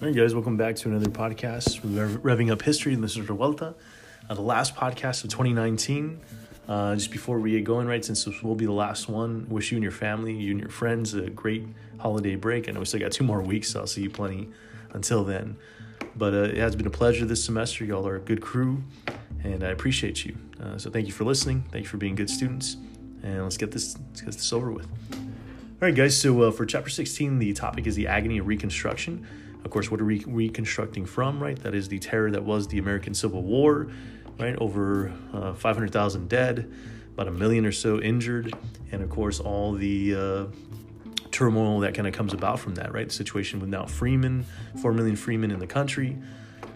All right, guys, welcome back to another podcast. We're revving up history. This is Revuelta, uh, the last podcast of 2019. Uh, just before we get going, right, since this will be the last one, wish you and your family, you and your friends, a great holiday break. I know we still got two more weeks, so I'll see you plenty until then. But uh, it has been a pleasure this semester. Y'all are a good crew, and I appreciate you. Uh, so thank you for listening. Thank you for being good students, and let's get this let's get this over with. All right, guys. So uh, for chapter 16, the topic is the agony of Reconstruction. Of course, what are we reconstructing from, right? That is the terror that was the American Civil War, right? Over uh, 500,000 dead, about a million or so injured, and of course, all the uh, turmoil that kind of comes about from that, right? The situation with now Freemen, 4 million Freemen in the country,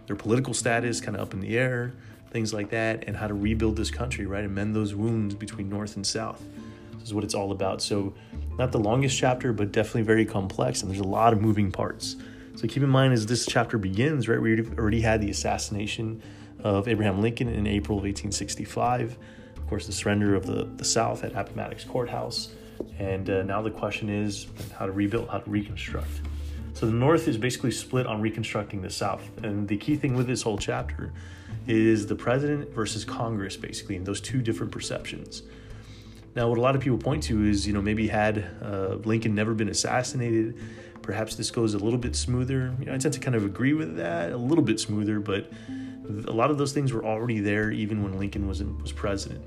their political status kind of up in the air, things like that, and how to rebuild this country, right? And mend those wounds between North and South. This is what it's all about. So, not the longest chapter, but definitely very complex, and there's a lot of moving parts. So keep in mind as this chapter begins, right, we already had the assassination of Abraham Lincoln in April of 1865. Of course, the surrender of the, the South at Appomattox Courthouse. And uh, now the question is how to rebuild, how to reconstruct. So the North is basically split on reconstructing the South. And the key thing with this whole chapter is the president versus Congress, basically, and those two different perceptions. Now, what a lot of people point to is, you know, maybe had uh, Lincoln never been assassinated, perhaps this goes a little bit smoother. You know, I tend to kind of agree with that, a little bit smoother, but a lot of those things were already there even when Lincoln was in, was president.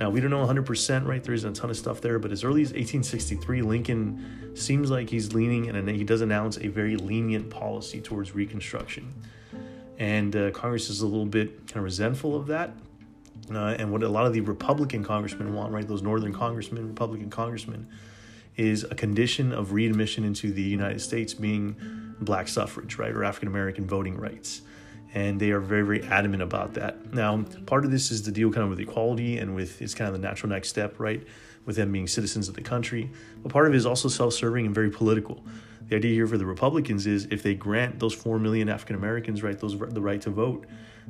Now we don't know 100%, right? There isn't a ton of stuff there, but as early as 1863, Lincoln seems like he's leaning, and he does announce a very lenient policy towards Reconstruction. And uh, Congress is a little bit kind of resentful of that. Uh, and what a lot of the Republican congressmen want, right? Those Northern congressmen, Republican congressmen, is a condition of readmission into the United States being black suffrage, right, or African American voting rights. And they are very, very adamant about that. Now, part of this is the deal kind of with equality and with it's kind of the natural next step, right, with them being citizens of the country. But part of it is also self serving and very political. The idea here for the Republicans is if they grant those 4 million African Americans, right, those the right to vote,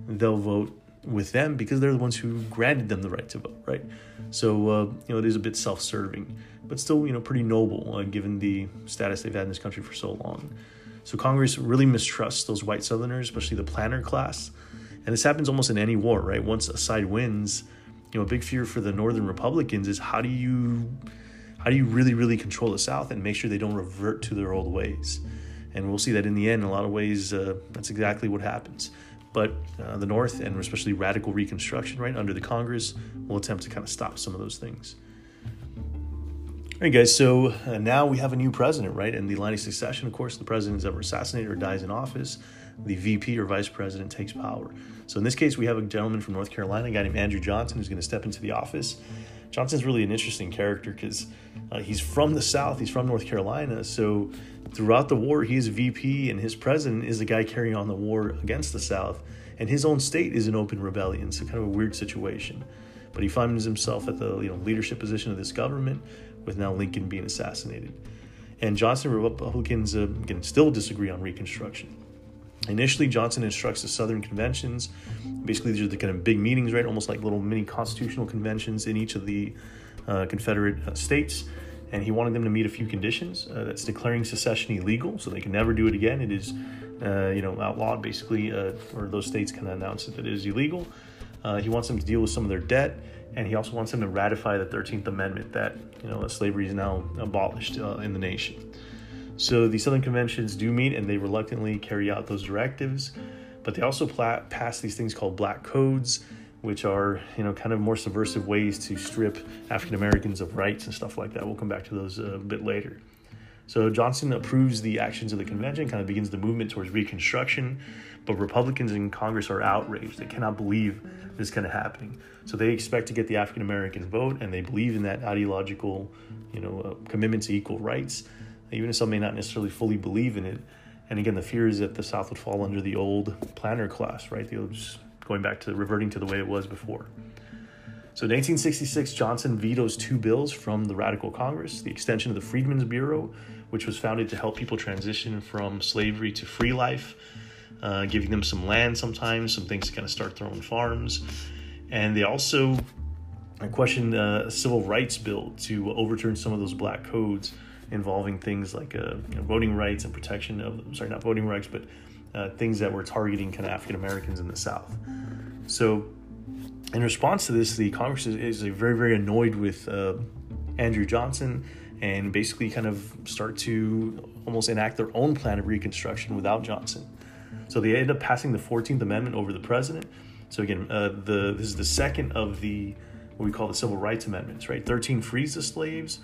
they'll vote with them because they're the ones who granted them the right to vote, right? So, uh, you know, it is a bit self serving but still, you know, pretty noble uh, given the status they've had in this country for so long. So Congress really mistrusts those white Southerners, especially the planter class. And this happens almost in any war, right? Once a side wins, you know, a big fear for the Northern Republicans is how do you how do you really, really control the South and make sure they don't revert to their old ways? And we'll see that in the end, in a lot of ways, uh, that's exactly what happens. But uh, the North, and especially radical Reconstruction, right, under the Congress, will attempt to kind of stop some of those things. All right, guys. So uh, now we have a new president, right? And the line of succession, of course, the president is ever assassinated or dies in office, the VP or vice president takes power. So in this case, we have a gentleman from North Carolina, a guy named Andrew Johnson, who's going to step into the office. Johnson's really an interesting character because uh, he's from the South, he's from North Carolina. So throughout the war, he's VP, and his president is the guy carrying on the war against the South. And his own state is in open rebellion. So kind of a weird situation. But he finds himself at the you know leadership position of this government with now Lincoln being assassinated. And Johnson Republicans uh, can still disagree on Reconstruction. Initially, Johnson instructs the Southern conventions. Basically, these are the kind of big meetings, right? Almost like little mini constitutional conventions in each of the uh, Confederate uh, states. And he wanted them to meet a few conditions. Uh, that's declaring secession illegal, so they can never do it again. It is, uh, you know, outlawed basically, or those states can announce that it is illegal. He wants them to deal with some of their debt and he also wants them to ratify the 13th Amendment that you know slavery is now abolished uh, in the nation. So the Southern Conventions do meet and they reluctantly carry out those directives, but they also pla- pass these things called black codes, which are you know kind of more subversive ways to strip African Americans of rights and stuff like that. We'll come back to those a bit later. So Johnson approves the actions of the convention, kind of begins the movement towards Reconstruction, but Republicans in Congress are outraged. They cannot believe this kind of happening. So they expect to get the African American vote, and they believe in that ideological, you know, uh, commitment to equal rights, even if some may not necessarily fully believe in it. And again, the fear is that the South would fall under the old planter class, right? They'll just going back to reverting to the way it was before. So in 1866, Johnson vetoes two bills from the Radical Congress the extension of the Freedmen's Bureau, which was founded to help people transition from slavery to free life, uh, giving them some land sometimes, some things to kind of start their own farms. And they also questioned uh, a civil rights bill to overturn some of those black codes involving things like uh, you know, voting rights and protection of sorry not voting rights but uh, things that were targeting kind of African Americans in the South. So in response to this, the Congress is, is very very annoyed with uh, Andrew Johnson and basically kind of start to almost enact their own plan of Reconstruction without Johnson. So they end up passing the Fourteenth Amendment over the president. So again, uh, the this is the second of the what we call the Civil Rights Amendments, right? 13 frees the slaves,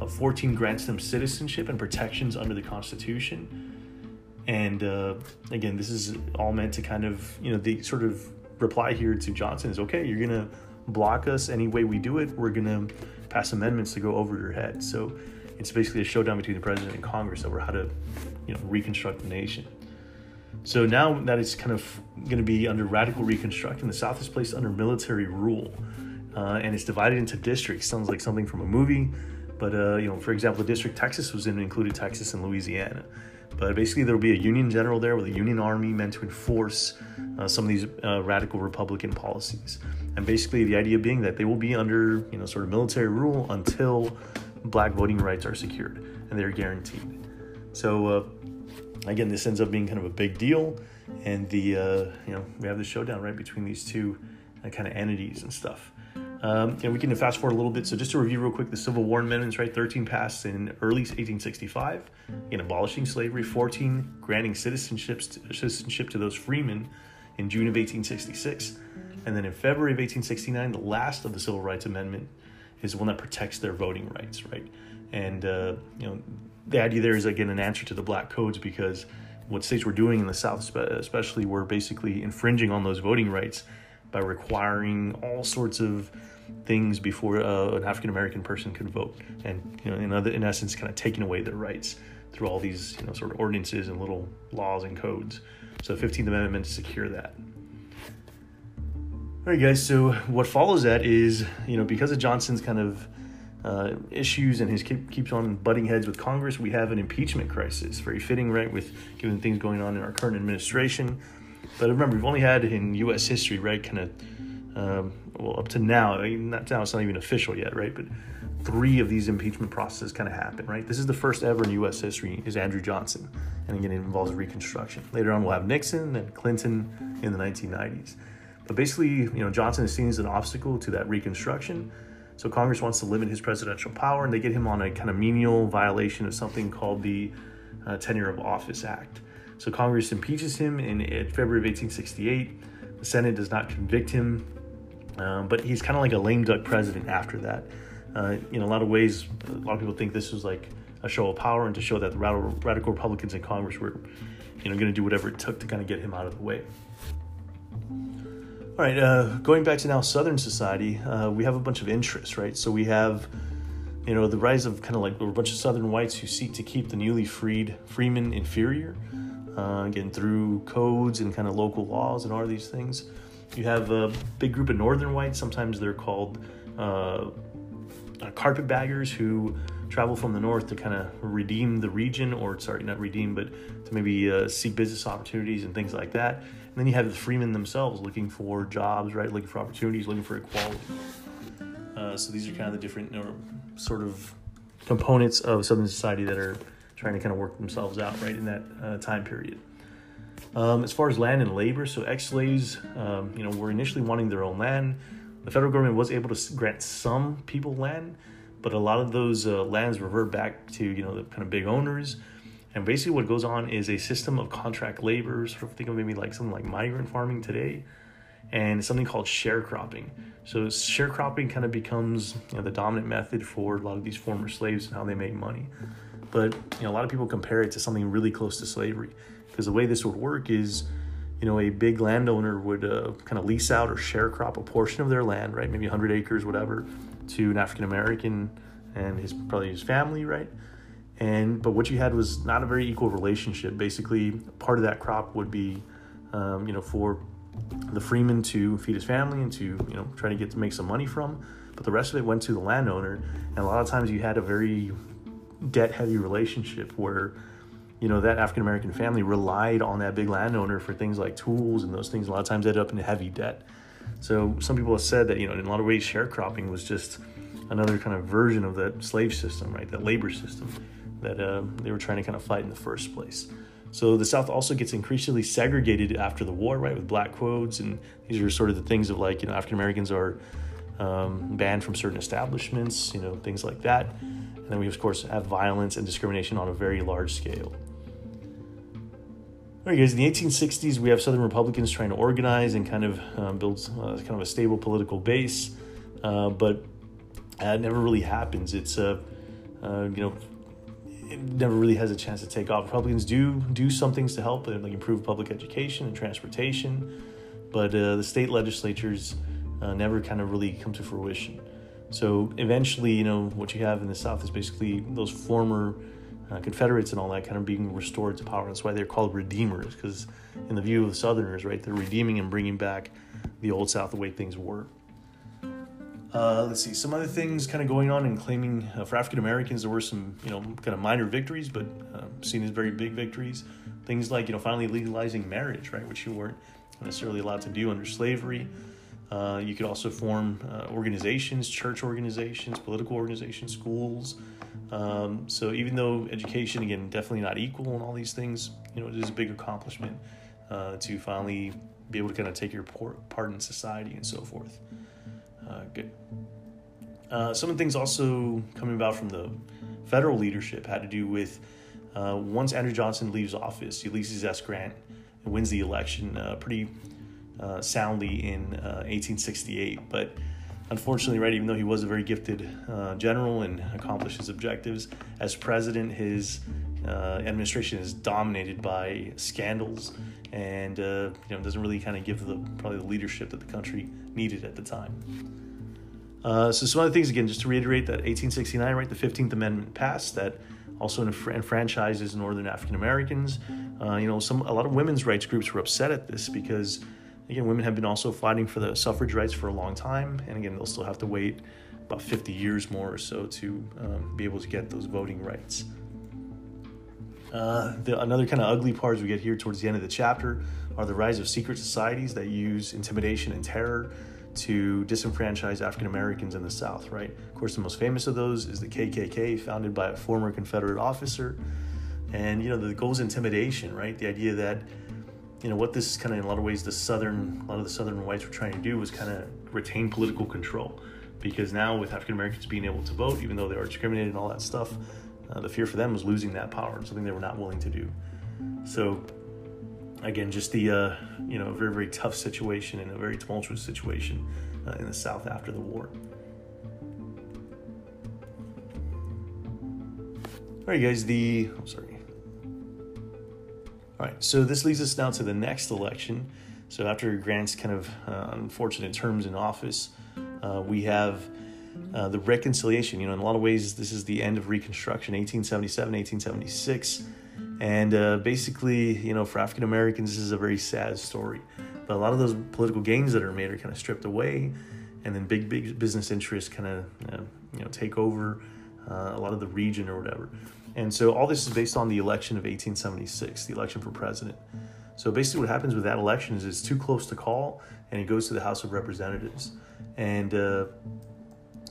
uh, 14 grants them citizenship and protections under the Constitution. And uh, again, this is all meant to kind of, you know, the sort of reply here to Johnson is okay, you're going to block us any way we do it, we're going to pass amendments to go over your head. So it's basically a showdown between the president and Congress over how to, you know, reconstruct the nation. So now that it's kind of going to be under radical reconstruction, the South is placed under military rule uh, and it's divided into districts. Sounds like something from a movie, but uh, you know, for example, the district Texas was in included Texas and Louisiana. But basically, there will be a Union general there with a Union army meant to enforce uh, some of these uh, radical Republican policies. And basically, the idea being that they will be under you know sort of military rule until black voting rights are secured and they're guaranteed. So uh, again, this ends up being kind of a big deal, and the uh, you know we have the showdown right between these two kind of entities and stuff. Um, and we can fast forward a little bit. So just to review real quick, the Civil War amendments, right? 13 passed in early 1865 in abolishing slavery, 14 granting citizenships citizenship to those freemen in June of 1866. And then in February of 1869, the last of the Civil Rights Amendment is one that protects their voting rights, right? And, uh, you know, the idea there is, again, an answer to the black codes because what states were doing in the South, especially, were basically infringing on those voting rights by requiring all sorts of things before uh, an African American person could vote, and you know, in other, in essence, kind of taking away their rights through all these you know sort of ordinances and little laws and codes. So, the Fifteenth Amendment to secure that. All right, guys. So, what follows that is you know because of Johnson's kind of uh, issues and his keep, keeps on butting heads with Congress, we have an impeachment crisis. Very fitting, right, with given things going on in our current administration. But remember, we've only had in U.S. history, right, kind of, um, well, up to now, I mean, not now, it's not even official yet, right, but three of these impeachment processes kind of happen, right? This is the first ever in U.S. history is Andrew Johnson, and again, it involves Reconstruction. Later on, we'll have Nixon and Clinton in the 1990s. But basically, you know, Johnson is seen as an obstacle to that Reconstruction. So Congress wants to limit his presidential power, and they get him on a kind of menial violation of something called the uh, Tenure of Office Act. So Congress impeaches him in, in February of 1868. The Senate does not convict him, um, but he's kind of like a lame duck president after that. Uh, in a lot of ways, a lot of people think this was like a show of power and to show that the radical, Republicans in Congress were, you know, going to do whatever it took to kind of get him out of the way. All right, uh, going back to now Southern society, uh, we have a bunch of interests, right? So we have you know, the rise of kind of like a bunch of Southern whites who seek to keep the newly freed freemen inferior, uh, again, through codes and kind of local laws and all these things. You have a big group of Northern whites, sometimes they're called uh, uh, carpetbaggers, who travel from the north to kind of redeem the region, or sorry, not redeem, but to maybe uh, seek business opportunities and things like that. And then you have the freemen themselves looking for jobs, right? Looking for opportunities, looking for equality. Uh, so these are kind of the different sort of components of Southern society that are trying to kind of work themselves out right in that uh, time period. Um, as far as land and labor, so ex-slaves, um, you know, were initially wanting their own land. The federal government was able to grant some people land, but a lot of those uh, lands revert back to you know the kind of big owners. And basically, what goes on is a system of contract labor. Sort of think of maybe like something like migrant farming today, and something called sharecropping. So sharecropping kind of becomes you know, the dominant method for a lot of these former slaves and how they make money. But you know, a lot of people compare it to something really close to slavery because the way this would work is, you know, a big landowner would uh, kind of lease out or sharecrop a portion of their land, right, maybe 100 acres, whatever, to an African American and his probably his family, right. And but what you had was not a very equal relationship. Basically, part of that crop would be, um, you know, for the freeman to feed his family and to you know try to get to make some money from but the rest of it went to the landowner and a lot of times you had a very debt heavy relationship where you know that african american family relied on that big landowner for things like tools and those things. A lot of times ended up in heavy debt. So some people have said that you know in a lot of ways sharecropping was just another kind of version of that slave system right? That labor system that uh, they were trying to kind of fight in the first place. So the South also gets increasingly segregated after the war, right, with black codes, and these are sort of the things of like you know African Americans are um, banned from certain establishments, you know things like that, and then we of course have violence and discrimination on a very large scale. All right, guys. In the 1860s, we have Southern Republicans trying to organize and kind of um, build uh, kind of a stable political base, uh, but that never really happens. It's a uh, you know it never really has a chance to take off. Republicans do do some things to help, like improve public education and transportation, but uh, the state legislatures uh, never kind of really come to fruition. So eventually, you know, what you have in the South is basically those former uh, Confederates and all that kind of being restored to power. That's why they're called redeemers, because in the view of the Southerners, right, they're redeeming and bringing back the old South the way things were. Uh, let's see some other things kind of going on and claiming uh, for African Americans there were some you know kind of minor victories, but um, seen as very big victories. Things like you know finally legalizing marriage, right, which you weren't necessarily allowed to do under slavery. Uh, you could also form uh, organizations, church organizations, political organizations, schools. Um, so even though education, again, definitely not equal in all these things, you know, it is a big accomplishment uh, to finally be able to kind of take your part in society and so forth. Uh, good. Uh, some of the things also coming about from the federal leadership had to do with uh, once Andrew Johnson leaves office, Ulysses S. Grant wins the election pretty uh, soundly in 1868. Uh, but unfortunately, right, even though he was a very gifted general and accomplished his objectives, as president, his administration is dominated by scandals and you know doesn't really kind of give the probably the leadership that the country needed at the time. Uh, so some other things again, just to reiterate that 1869, right, the 15th Amendment passed that also enfranchises Northern African Americans. Uh, you know, some a lot of women's rights groups were upset at this because again, women have been also fighting for the suffrage rights for a long time, and again, they'll still have to wait about 50 years more or so to um, be able to get those voting rights. Uh, the, another kind of ugly part as we get here towards the end of the chapter are the rise of secret societies that use intimidation and terror to disenfranchise African Americans in the South, right? Of course, the most famous of those is the KKK, founded by a former Confederate officer. And, you know, the goal is intimidation, right? The idea that, you know, what this kind of, in a lot of ways, the Southern, a lot of the Southern whites were trying to do was kind of retain political control. Because now, with African Americans being able to vote, even though they are discriminated and all that stuff, uh, the fear for them was losing that power, something they were not willing to do. So, again, just the uh, you know very very tough situation and a very tumultuous situation uh, in the South after the war. All right, guys. The I'm sorry. All right, so this leads us now to the next election. So after Grant's kind of uh, unfortunate terms in office, uh, we have uh, the reconciliation. You know, in a lot of ways, this is the end of Reconstruction, 1877, 1876. And uh, basically, you know, for African Americans, this is a very sad story. But a lot of those political gains that are made are kind of stripped away, and then big, big business interests kind of, uh, you know, take over uh, a lot of the region or whatever. And so all this is based on the election of 1876, the election for president. So basically, what happens with that election is it's too close to call, and it goes to the House of Representatives. And uh,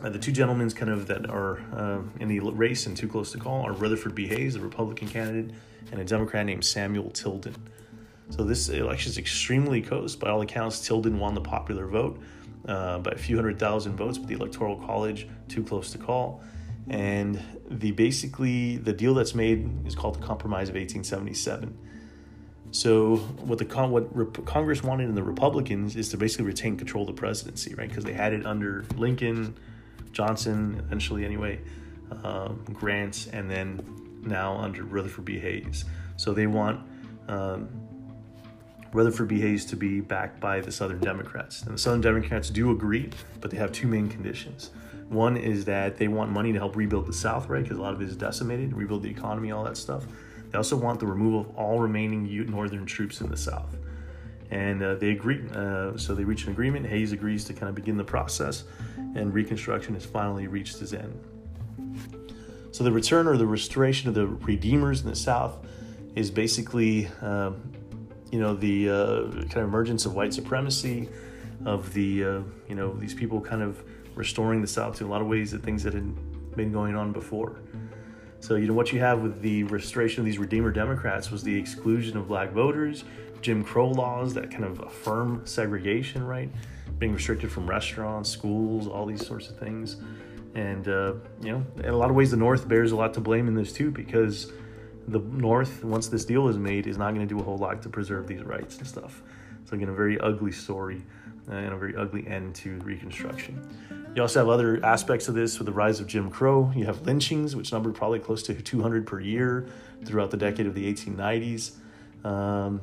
the two gentlemen kind of that are uh, in the race and too close to call are Rutherford B. Hayes, the Republican candidate, and a Democrat named Samuel Tilden. So this election is extremely close. By all accounts, Tilden won the popular vote uh, by a few hundred thousand votes, but the Electoral College too close to call. And the basically the deal that's made is called the Compromise of 1877. So what the what Congress wanted in the Republicans is to basically retain control of the presidency, right? Because they had it under Lincoln, Johnson, eventually anyway, um, Grant, and then now under Rutherford B. Hayes. So they want um, Rutherford B. Hayes to be backed by the Southern Democrats. And the Southern Democrats do agree, but they have two main conditions. One is that they want money to help rebuild the South, right? Because a lot of it is decimated, rebuild the economy, all that stuff. They also want the removal of all remaining Northern troops in the South. And uh, they agree. Uh, so they reach an agreement. Hayes agrees to kind of begin the process and Reconstruction has finally reached its end. So the return or the restoration of the Redeemers in the South is basically, um, you know, the uh, kind of emergence of white supremacy, of the, uh, you know, these people kind of restoring the South to a lot of ways that things that had been going on before. So, you know, what you have with the restoration of these Redeemer Democrats was the exclusion of black voters, Jim Crow laws that kind of affirm segregation, right? Being restricted from restaurants, schools, all these sorts of things. And, uh, you know, in a lot of ways, the North bears a lot to blame in this too, because the North, once this deal is made, is not going to do a whole lot to preserve these rights and stuff. So, again, a very ugly story and a very ugly end to Reconstruction. You also have other aspects of this with the rise of Jim Crow. You have lynchings, which numbered probably close to 200 per year throughout the decade of the 1890s. Um,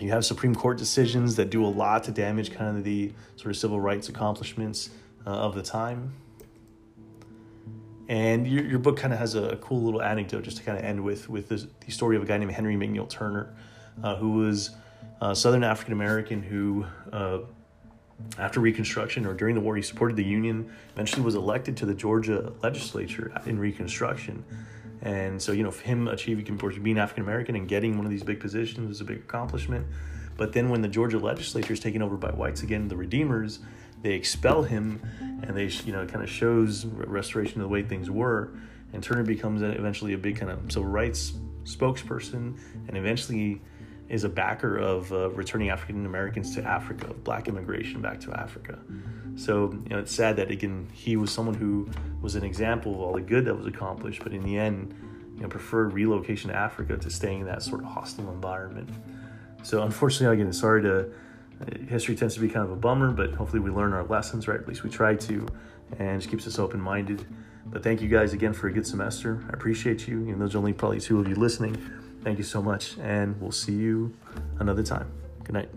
you have Supreme Court decisions that do a lot to damage kind of the sort of civil rights accomplishments uh, of the time. And your, your book kind of has a, cool little anecdote just to kind of end with with this, the story of a guy named Henry McNeill Turner, uh, who was a Southern African American who, uh, after Reconstruction or during the war, he supported the Union. Eventually, was elected to the Georgia legislature in Reconstruction. And so, you know, him achieving, being African American and getting one of these big positions was a big accomplishment. But then, when the Georgia legislature is taken over by whites again, the Redeemers, they expel him, and they, you know, it kind of shows restoration of the way things were. And Turner becomes eventually a big kind of civil rights spokesperson, and eventually is a backer of uh, returning African Americans to Africa, of black immigration back to Africa. So you know, it's sad that again he was someone who was an example of all the good that was accomplished, but in the end, you know, preferred relocation to Africa to staying in that sort of hostile environment. So unfortunately, again, sorry to history tends to be kind of a bummer, but hopefully we learn our lessons, right? At least we try to, and just keeps us open minded. But thank you guys again for a good semester. I appreciate you. Though there's only probably two of you listening, Thank you so much, and we'll see you another time. Good night.